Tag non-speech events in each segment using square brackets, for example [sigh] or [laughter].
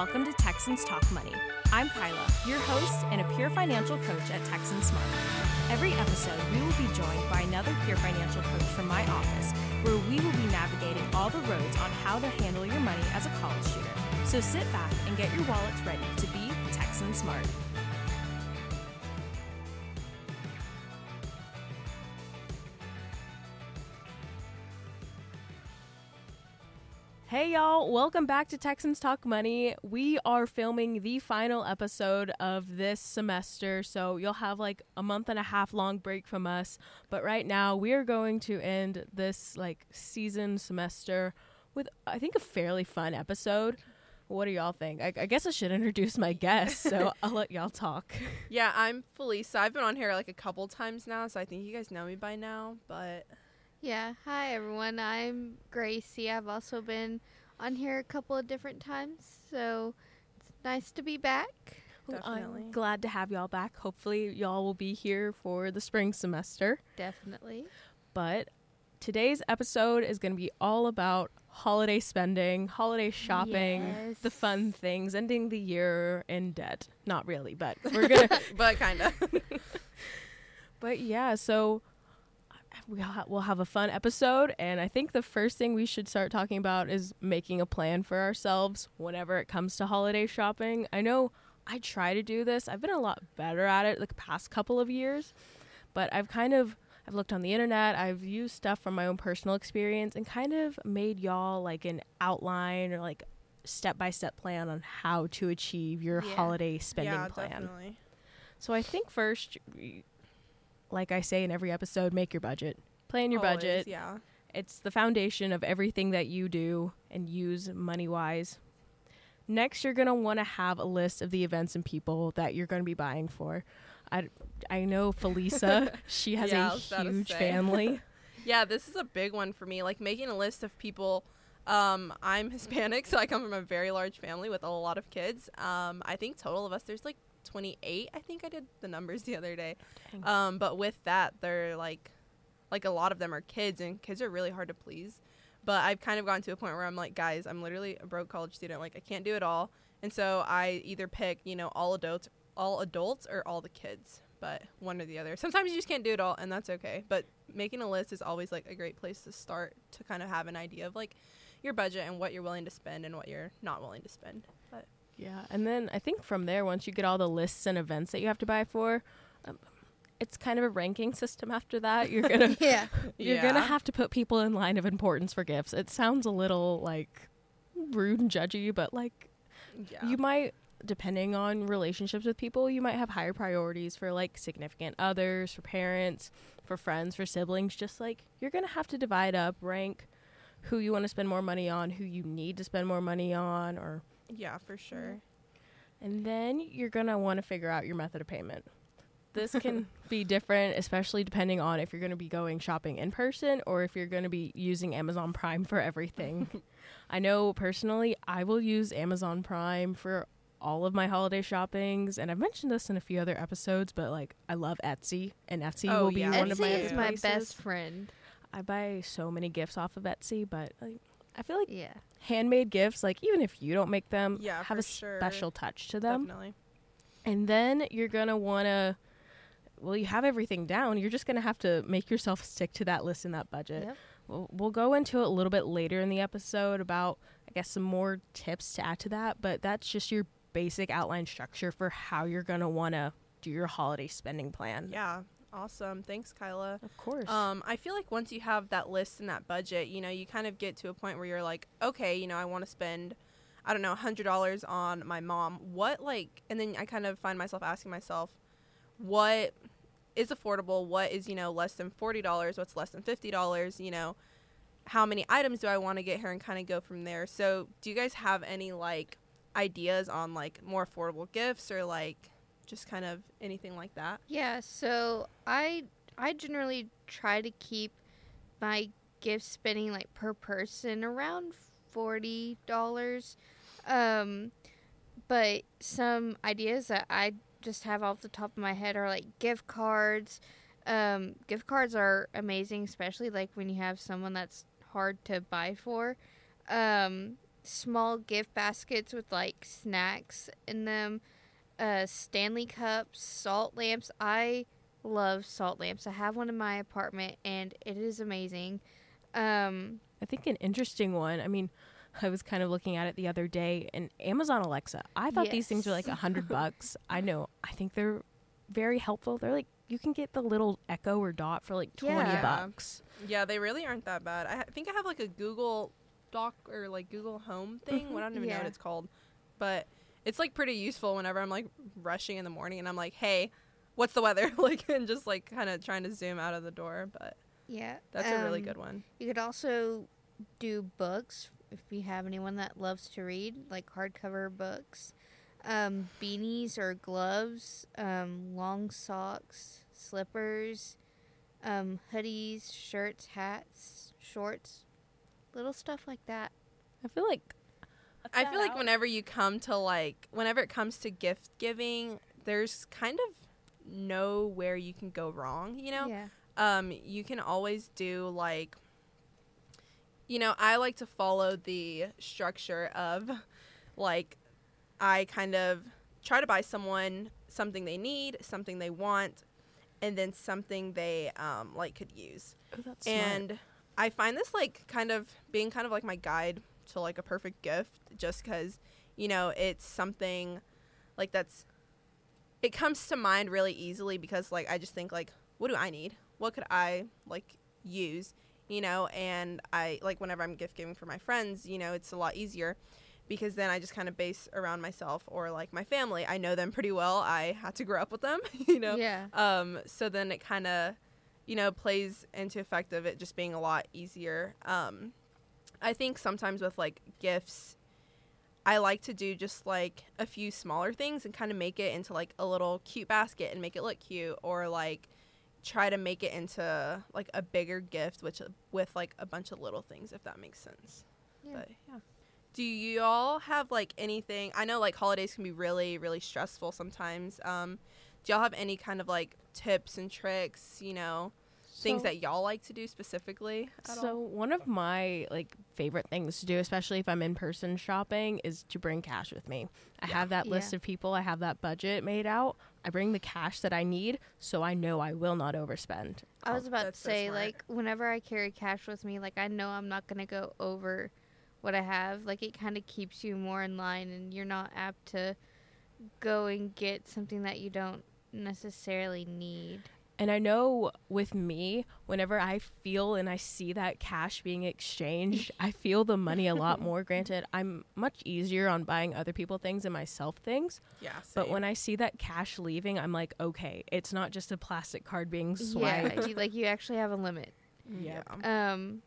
welcome to Texans Talk Money. I'm Kyla, your host and a peer financial coach at Texans Smart. Every episode, we will be joined by another peer financial coach from my office, where we will be navigating all the roads on how to handle your money as a college student. So sit back and get your wallets ready to be Texan Smart. Hey y'all, welcome back to Texans Talk Money. We are filming the final episode of this semester, so you'll have like a month and a half long break from us. But right now, we are going to end this like season semester with I think a fairly fun episode. What do y'all think? I, I guess I should introduce my guests, so [laughs] I'll let y'all talk. Yeah, I'm Felisa. I've been on here like a couple times now, so I think you guys know me by now. But Yeah, hi everyone. I'm Gracie. I've also been on here a couple of different times, so it's nice to be back. Definitely. I'm glad to have y'all back. Hopefully, y'all will be here for the spring semester. Definitely. but today's episode is going to be all about holiday spending, holiday shopping, the fun things, ending the year in debt. Not really, but we're going [laughs] to but kind of. [laughs] But yeah, so we'll, ha- we'll have a fun episode and I think the first thing we should start talking about is making a plan for ourselves whenever it comes to holiday shopping. I know I try to do this. I've been a lot better at it the past couple of years, but I've kind of I've looked on the internet, I've used stuff from my own personal experience and kind of made y'all like an outline or like step-by-step plan on how to achieve your Yeah. holiday spending yeah, plan. definitely. So I think first, like I say in every episode, make your budget. Plan your Always, budget. Yeah. It's the foundation of everything that you do and use money wise. Next, you're going to want to have a list of the events and people that you're going to be buying for. I, I know Felisa, [laughs] she has Yeah, a was about to huge family. [laughs] Yeah, this is a big one for me. Like making a list of people. Um, I'm Hispanic, so I come from a very large family with a lot of kids. Um, I think total of us there's like 28. I think I did the numbers [laughs] the other day. Um, but with that, they're like, like a lot of them are kids, and kids are really hard to please. But I've kind of gotten to a point where I'm like, guys, I'm literally a broke college student. Like I can't do it all, and so I either pick, you know, all adults, all adults, or all the kids. But one or the other. Sometimes you just can't do it all, and that's okay. But making a list is always like a great place to start to kind of have an idea of like your budget and what you're willing to spend and what you're not willing to spend. Yeah, and then I think from there, once you get all the lists and events that you have to buy for, um, it's kind of a ranking system after that. You're gonna [laughs] Yeah. [laughs] You're gonna have to put people in line of importance for gifts. It sounds a little like rude and judgy, but like yeah. you might depending on relationships with people, you might have higher priorities for like significant others, for parents, for friends, for siblings. Just like you're gonna have to divide up, rank who you want to spend more money on, who you need to spend more money on, or yeah, for sure. and then you're gonna want to figure out your method of payment. This can [laughs] be different, especially depending on if you're going to be going shopping in person or if you're going to be using Amazon Prime for everything. [laughs] I know personally, I will use Amazon Prime for all of my holiday shoppings, and I've mentioned this in a few other episodes, but like I love Etsy, and Etsy Oh, will be yeah. one of my Etsy is my places. best friend. I buy so many gifts off of Etsy, but like I feel like Yeah. Handmade gifts, like even if you don't make them, Yeah, have a sure. special touch to them. Definitely. And then you're going to want to, well, you have everything down. You're just going to have to make yourself stick to that list and that budget. Yep. We'll, we'll go into it a little bit later in the episode about, I guess, some more tips to add to that. But that's just your basic outline structure for how you're going to want to do your holiday spending plan. Yeah. Awesome. Thanks, Kyla. Of course. Um, I feel like once you have that list and that budget, you know, you kind of get to a point where you're like, okay, you know, I want to spend, I don't know, hundred dollars on my mom. What like, and then I kind of find myself asking myself, what is affordable? What is you know less than forty dollars? What's less than fifty dollars? You know, how many items do I want to get here and kind of go from there. So, do you guys have any like ideas on like more affordable gifts or like just kind of anything like that? Yeah, so I I generally try to keep my gift spending like per person around forty dollars. Um but some ideas that I just have off the top of my head are like gift cards. Um gift cards are amazing, especially like when you have someone that's hard to buy for. Um small gift baskets with like snacks in them, uh, Stanley cups, salt lamps. I love salt lamps. I have one in my apartment and it is amazing. Um, I think an interesting one. I mean, I was kind of looking at it the other day, and Amazon Alexa. I thought these things were like a hundred [laughs] bucks. I know. I think they're very helpful. They're like you can get the little Echo or Dot for like twenty Yeah. bucks. Yeah, they really aren't that bad. I ha- think I have like a Google Doc or like Google Home thing. What I don't even know what it's called, but it's like pretty useful whenever I'm like rushing in the morning and I'm like, hey, what's the weather? [laughs] like, and just like kind of trying to zoom out of the door. But yeah, that's a really um, good one. You could also do books if you have anyone that loves to read, like hardcover books, um, beanies or gloves, um, long socks, slippers, um, hoodies, shirts, hats, shorts, little stuff like that. I feel like I feel like whenever you come to like whenever it comes to gift giving, there's kind of nowhere you can go wrong. You know, Yeah. um, you can always do like you know i like to follow the structure of like i kind of try to buy someone something they need something they want and then something they um, like could use Oh, that's and i find this like kind of being kind of like my guide to like a perfect gift just because you know it's something like that's it comes to mind really easily because like i just think like what do i need? What could i like use? You know and i like whenever i'm gift giving for my friends you know it's a lot easier because then i just kind of base around myself or like my family. I know them pretty well. I had to grow up with them [laughs] you know? Yeah. um, so then it kind of, you know, plays into effect of it just being a lot easier. Um, I think sometimes with like gifts, I like to do just like a few smaller things and kind of make it into like a little cute basket and make it look cute, or like try to make it into like a bigger gift, which with like a bunch of little things, if that makes sense. Yeah. But yeah. Do you all have like anything? I know like holidays can be really, really stressful sometimes. Um, do y'all have any kind of like tips and tricks, you know, things So- that y'all like to do specifically? At So all? one of my like favorite things to do, especially if I'm in person shopping, is to bring cash with me. I Yeah. have that list Yeah. of people. I have that budget made out. I bring the cash that I need, so I know I will not overspend. I was oh, about to that's so say, smart. like, whenever I carry cash with me, like, I know I'm not going to go over what I have. Like, it kind of keeps you more in line, and you're not apt to go and get something that you don't necessarily need. And I know with me, whenever I feel and I see that cash being exchanged, I feel the money a lot more. [laughs] Granted, I'm much easier on buying other people things and myself things. yeah. But when I see that cash leaving, I'm like, okay, it's not just a plastic card being swiped. Yeah, you, like, you actually have a limit. yeah, Um,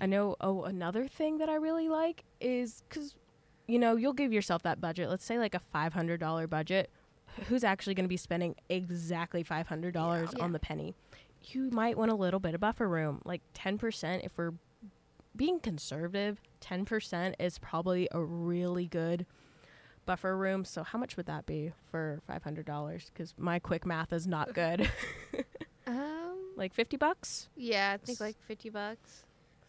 I know. Oh, another thing that I really like is because, you know, you'll give yourself that budget. Let's say like a five hundred dollar budget. Who's actually going to be spending exactly five hundred dollars Yeah. on the penny? You might want a little bit of buffer room, like ten percent. If we're being conservative, ten percent is probably a really good buffer room. So how much would that be for five hundred dollars? Because my quick math is not [laughs] good. um, [laughs] like fifty bucks. yeah, I think like 50 bucks.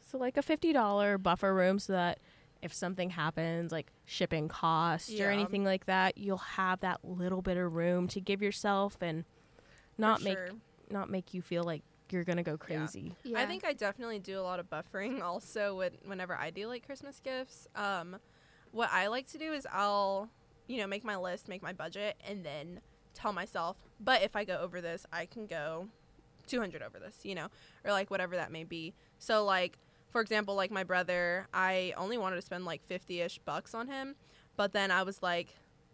So like a fifty dollar buffer room, so that if something happens, like shipping costs or anything like that, you'll have that little bit of room to give yourself and not For make sure. not make you feel like you're gonna go Yeah. crazy. Yeah. I think I definitely do a lot of buffering [laughs] also when, whenever I do like Christmas gifts. Um, what I like to do is I'll, you know, make my list, make my budget, and then tell myself, but if I go over this, I can go 200 over this, you know, or like whatever that may be. So, like, for example, like my brother, I only wanted to spend like 50 ish bucks on him, but then I was like,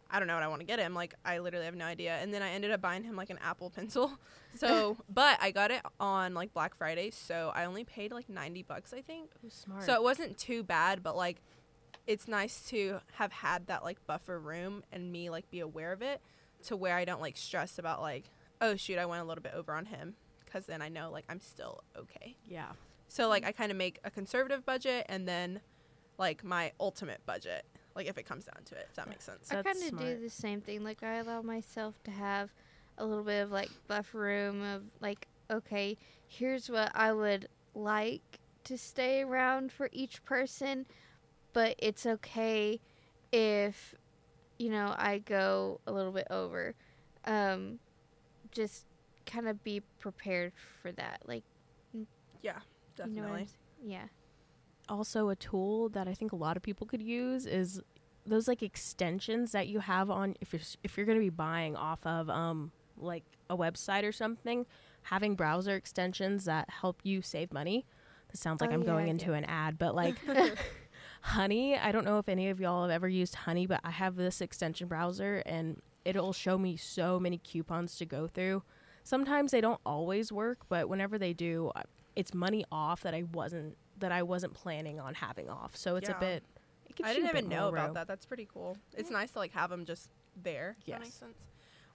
I don't know what I want to get him. Like, I literally have no idea. And then I ended up buying him like an Apple pencil. [laughs] So, [laughs] but I got it on like Black Friday, so I only paid like 90 bucks, I think. smart. So it wasn't too bad, but like it's nice to have had that like buffer room and me like be aware of it to where I don't like stress about like, oh shoot, I went a little bit over on him cuz then I know like I'm still okay. yeah. So like I kind of make a conservative budget and then like my ultimate budget, like if it comes down to it, if that makes sense. I kind of do the same thing. Like I allow myself to have a little bit of like buffer room of like, okay, here's what I would like to stay around for each person, but it's okay if you know I go a little bit over. Um, just kind of be prepared for that. Like, Yeah, you know what definitely. Yeah. also a tool that I think a lot of people could use is those like extensions that you have on if you're if you're going to be buying off of um like a website or something, having browser extensions that help you save money. This sounds like Oh, I'm yeah, going into do. an ad, but like [laughs] [laughs] Honey, I don't know if any of y'all have ever used Honey, but I have this extension browser and it'll show me so many coupons to go through. Sometimes they don't always work, but whenever they do, I- it's money off that I wasn't that I wasn't planning on having off. So it's Yeah. a bit. It I didn't even know about room. that. That's pretty cool. It's nice to like have them just there. If That makes Yes. sense.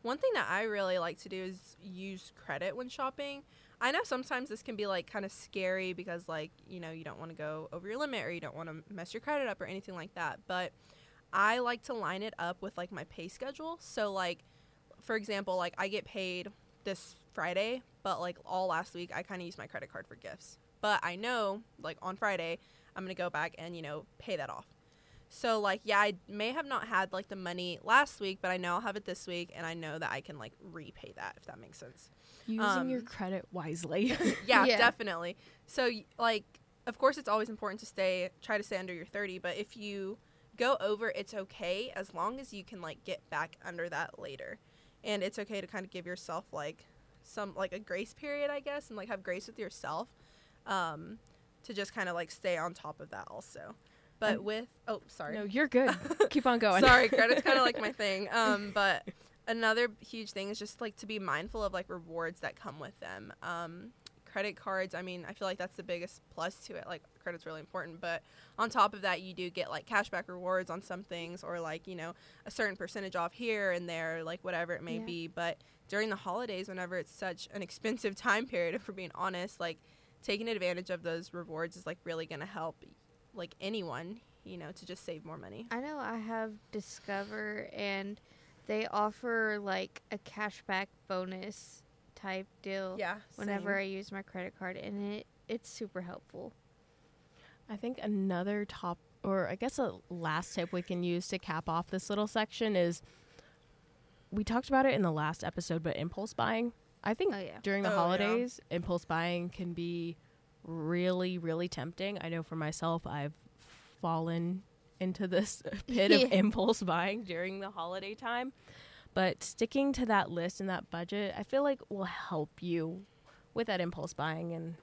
One thing that I really like to do is use credit when shopping. I know sometimes this can be like kind of scary because like, you know, you don't want to go over your limit or you don't want to mess your credit up or anything like that, but I like to line it up with like my pay schedule. So like for example, like I get paid this Friday, but like all last week I kind of used my credit card for gifts. But I know like on Friday I'm going to go back and, you know, pay that off. So like yeah, I may have not had like the money last week, but I know I'll have it this week and I know that I can like repay that if that makes sense. Using your um, credit wisely. [laughs] Yeah, Yeah. definitely. So like of course it's always important to stay try to stay under your 30, but if you go over it's okay as long as you can like get back under that later. And it's okay to kind of give yourself like some like a grace period, I guess, and like have grace with yourself um to just kind of like stay on top of that also. But And- with oh, sorry. no, you're good. [laughs] Keep on going. Sorry, credit's kind of like my [laughs] thing. Um, but another huge thing is just like to be mindful of like rewards that come with them. Um, credit cards. I mean, I feel like that's the biggest plus to it. Like credit's really important, but on top of that, you do get like cashback rewards on some things, or like you know a certain percentage off here and there, like whatever it may Yeah. be. But during the holidays, whenever it's such an expensive [laughs] time period, if we're being honest, like taking advantage of those rewards is like really gonna help like anyone you know to just save more money I know I have Discover and they offer like a cashback bonus type deal yeah whenever same. I use my credit card and it it's super helpful. I think another top, or I guess a last tip we can use to cap off this little section is we talked about it in the last episode, but impulse buying. I think Oh yeah. during the Oh, yeah. holidays, impulse buying can be really, really tempting. I know for myself, I've fallen into this [laughs] pit of [laughs] impulse buying during the holiday time. But sticking to that list and that budget, I feel like will help you with that impulse buying and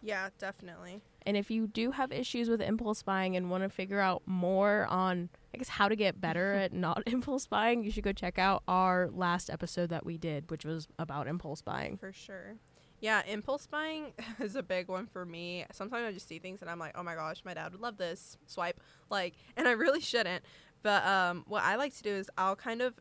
Yeah, definitely. and if you do have issues with impulse buying and want to figure out more on, I guess, how to get better [laughs] at not [laughs] impulse buying, you should go check out our last episode that we did, which was about impulse buying. For sure. Yeah, impulse buying [laughs] is a big one for me. Sometimes I just see things and I'm like, oh my gosh, my dad would love this. Swipe. Like, and I really shouldn't. But um, what I like to do is I'll kind of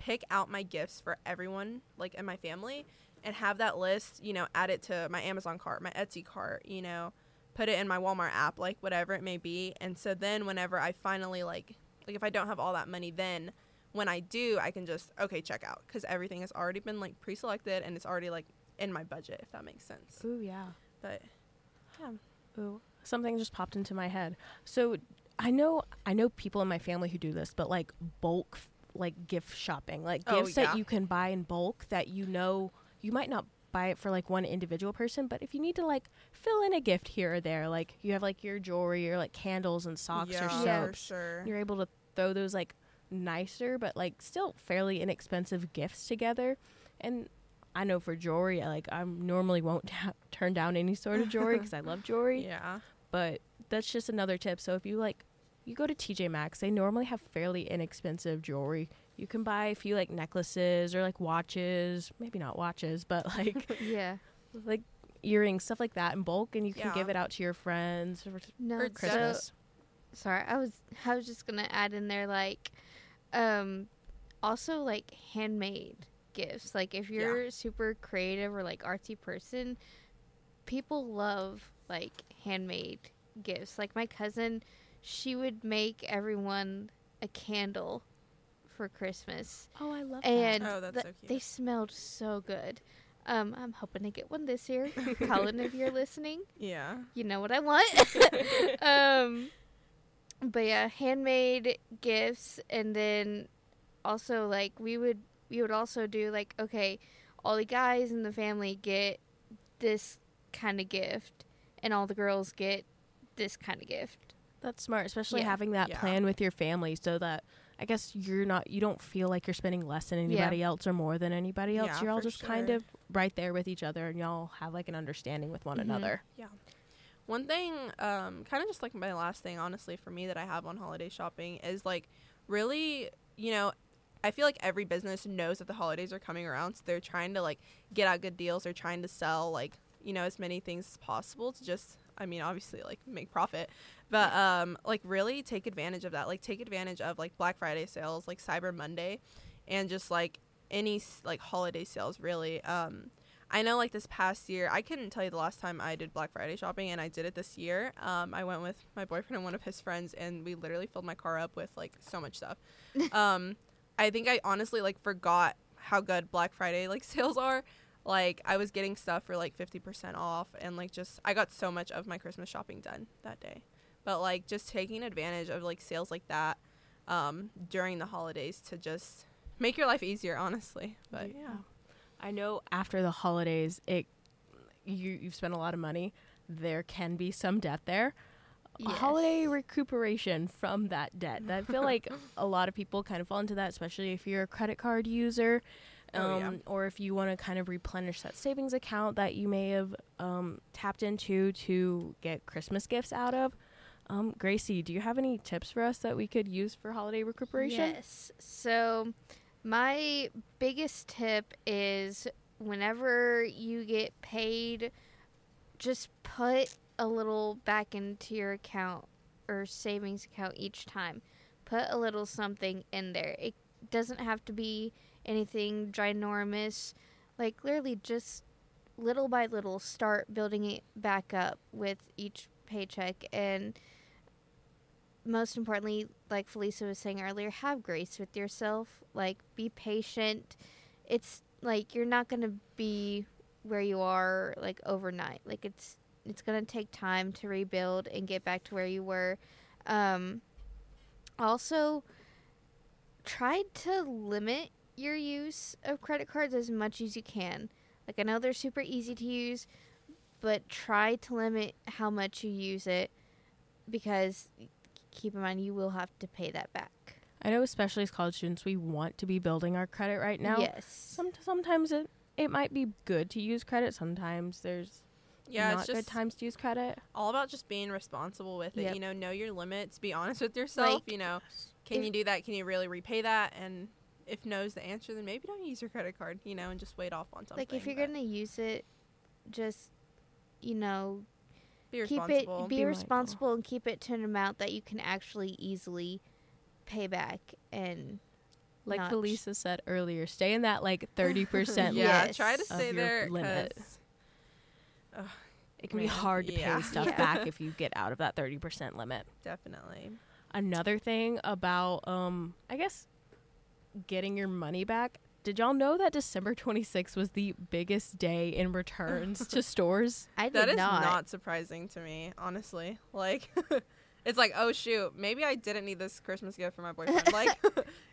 pick out my gifts for everyone, like in my family, and have that list, you know, add it to my Amazon cart, my Etsy cart, you know, put it in my Walmart app, like whatever it may be. And so then whenever I finally, like, like if I don't have all that money, then when I do, I can just, okay, check out because everything has already been like pre selected and it's already like in my budget, if that makes sense. Ooh, yeah. But yeah. Ooh, something just popped into my head. So I know, I know people in my family who do this, but like bulk, like gift shopping, like Oh, gifts yeah. that you can buy in bulk that you know you might not buy it for like one individual person, but if you need to like fill in a gift here or there, like you have like your jewelry or like candles and socks or yeah, Yeah. soaps, sure. you're able to throw those like nicer but like still fairly inexpensive gifts together and i know for jewelry I, like i normally won't [laughs] turn down any sort of jewelry [laughs] because i love jewelry Yeah. but that's just another tip so if you like you go to tj maxx they normally have fairly inexpensive jewelry you can buy a few like necklaces or like watches maybe not watches but [laughs] like yeah. like earrings stuff like that in bulk and you can Yeah. give it out to your friends for No, Or so- christmas sorry, I was I was just gonna add in there like, um, also like handmade gifts. Like if you're a super creative or like artsy person, people love like handmade gifts. Like my cousin, she would make everyone a candle for Christmas, oh i love and Oh, that's th- so cute. they smelled so good. Um, I'm hoping to get one this year. [laughs] Colin, if you're listening, Yeah. you know what I want. [laughs] [laughs] um, but yeah, handmade gifts, and then also like we would we would also do like okay, all the guys in the family get this kind of gift, and all the girls get this kind of gift. That's smart, especially Yeah. having that Yeah. plan with your family so that I guess you're not you don't feel like you're spending less than anybody else or more than anybody else. Yeah, you're all for just kind of right there with each other and y'all have like an understanding with one Mhm. another. Yeah. One thing, um, kind of just like my last thing, honestly, for me that I have on holiday shopping is like really, you know, I feel like every business knows that the holidays are coming around, so they're trying to like get out good deals. They're trying to sell like you know as many things as possible to just, I mean, obviously like make profit, but um, like really take advantage of that. Like take advantage of like Black Friday sales, like Cyber Monday, and just like any like holiday sales really. Um, I know like this past year, I couldn't tell you the last time I did Black Friday shopping, and I did it this year. Um, I went with my boyfriend and one of his friends, and we literally filled my car up with like so much stuff. [laughs] um, I think I honestly like forgot how good Black Friday like [laughs] sales are. Like I was getting stuff for like fifty percent off, and like just I got so much of my Christmas shopping done that day. But like just taking advantage of like sales like that um, during the holidays to just make your life easier, honestly. But yeah. I know after the holidays it you you've spent a lot of money. There can be some debt there. A holiday recuperation from that debt. I feel like [laughs] a lot of people kind of fall into that, especially if you're a credit card user, um, Oh, yeah. or if you want to kind of replenish that savings account that you may have um, tapped into to get Christmas gifts out of. Um, Gracie, do you have any tips for us that we could use for holiday recuperation? Yes. So, my biggest tip is whenever you get paid, just put a little back into your account or savings account each time. Put a little something in there. It doesn't have to be anything ginormous. Like, literally, just little by little, start building it back up with each paycheck. And most importantly, like Felisa was saying earlier, have grace with yourself. Like, be patient. It's like you're not gonna be where you are like overnight. Like it's it's gonna take time to rebuild and get back to where you were. Um, also, try to limit your use of credit cards as much as you can. Like I know they're super easy to use, but try to limit how much you use it because keep in mind you will have to pay that back. I know, especially as college students, we want to be building our credit right now. yes. Some, sometimes it, it might be good to use credit. Sometimes there's yeah, not it's just good times to use credit. all about just being responsible with it. Yep. You know, know your limits. Be honest with yourself. Like, you know, can if- you do that? Can you really repay that? And if no's the answer, then maybe don't use your credit card. You know, and just wait off on something. like if you're but gonna use it, just you know be keep it be, Be mindful. responsible and keep it to an amount that you can actually easily pay back and Like not- Felisa said earlier, stay in that like [laughs] 30% yeah, Yes. try to stay your there. limit. 'cause- It can be hard to yeah. pay stuff [laughs] Yeah. back if you get out of that 30% limit. Definitely. Another thing about, um, I guess, getting your money back. Did y'all know that December 26th was the biggest day in returns to [laughs] stores? I did That is not. not. surprising to me, honestly. Like, [laughs] it's like, oh shoot, maybe I didn't need this Christmas gift for my boyfriend. [laughs] like,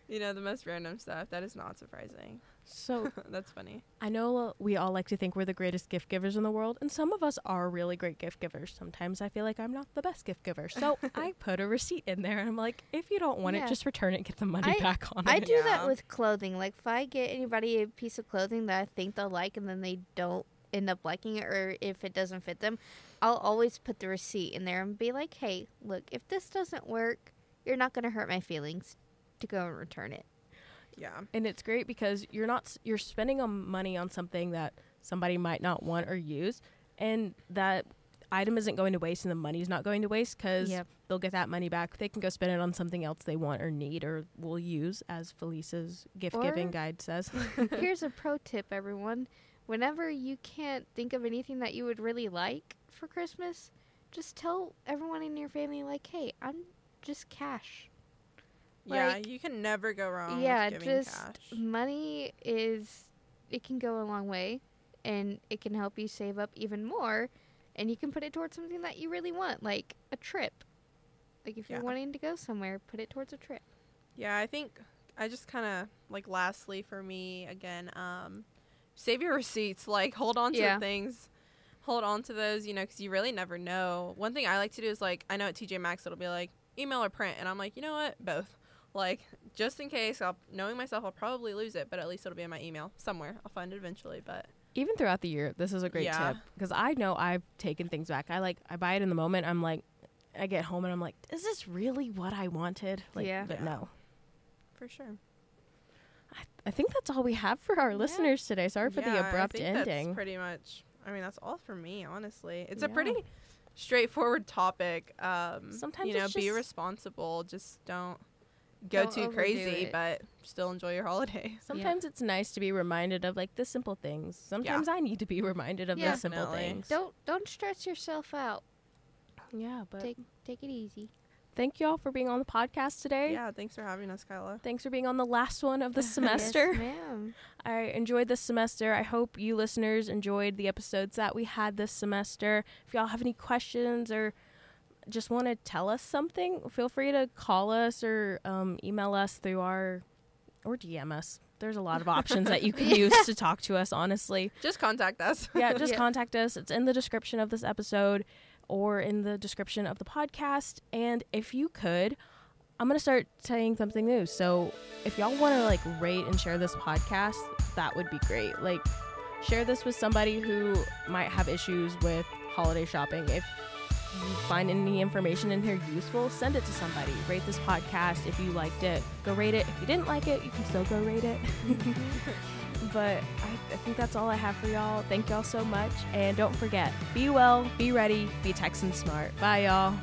you know, the most random stuff. That is not surprising. So [laughs] That's funny. I know we all like to think we're the greatest gift givers in the world, and some of us are really great gift givers. Sometimes I feel like I'm not the best gift giver. So [laughs] I put a receipt in there, and I'm like, if you don't want Yeah. it, just return it, get the money I- back on I it. I do that with clothing. Like if I get anybody a piece of clothing that I think they'll like and then they don't end up liking it or if it doesn't fit them, I'll always put the receipt in there and be like, "Hey, look, if this doesn't work, you're not going to hurt my feelings to go and return it." Yeah. and it's great because you're not you're spending um, money on something that somebody might not want or use, and that item isn't going to waste, and the money's not going to waste because Yep. they'll get that money back. They can go spend it on something else they want or need or will use, as Felisa's gift giving guide says. [laughs] Here's a [laughs] pro tip, everyone. Whenever you can't think of anything that you would really like for Christmas, just tell everyone in your family, like, hey, I'm just cash. yeah, Like, you can never go wrong yeah, with just cash. money is, it can go a long way and it can help you save up even more. And you can put it towards something that you really want, like a trip. Like if Yeah. you're wanting to go somewhere, put it towards a trip. Yeah, I think I just kind of like lastly for me again, um, save your receipts. Like hold on to Yeah. the things, hold on to those, you know, because you really never know. One thing I like to do is like I know at TJ Maxx it'll be like email or print, and I'm like, you know what, both. Like just in case, I'll knowing myself, I'll probably lose it, but at least it'll be in my email somewhere. I'll find it eventually. But Even throughout the year, this is a great Yeah. tip because I know I've taken things back. I like I buy it in the moment. I'm like, I get home and I'm like, is this really what I wanted? Like, Yeah. but Yeah. no. for sure. I, I think that's all we have for our Yeah. listeners today. Sorry for Yeah, the I abrupt think ending. That's pretty much. I mean, that's all for me. Honestly, it's a pretty straightforward topic. Um, Sometimes you know, be responsible. Just don't go Don't too crazy, it. but still enjoy your holiday. [laughs] Sometimes it's nice to be reminded of like the simple things. Sometimes I need to be reminded of Yeah. the simple Definitely. things. Don't don't stress yourself out. Yeah, but Take take it easy. Thank you all for being on the podcast today. Yeah, thanks for having us, Kyla. Thanks for being on the last one of the [laughs] [laughs] semester. Yes, ma'am. [laughs] I enjoyed this semester. I hope you listeners enjoyed the episodes that we had this semester. If y'all have any questions or just want to tell us something, feel free to call us or um, email us through our or DM us. There's a lot of options that you can use to talk to us, honestly. Just contact us. Yeah, just Yeah. contact us. It's in the description of this episode or in the description of the podcast. And if you could, I'm to start saying something new. So if y'all want to like rate and share this podcast, that would be great. Like, share this with somebody who might have issues with holiday shopping. If you find any information in here useful, send it to somebody. Rate this podcast if you liked it. Go rate it. If you didn't like it, you can still go rate it. [laughs] but I, I think that's all I have for y'all. Thank y'all so much. And don't forget be well, be ready, be Texan smart. Bye, y'all.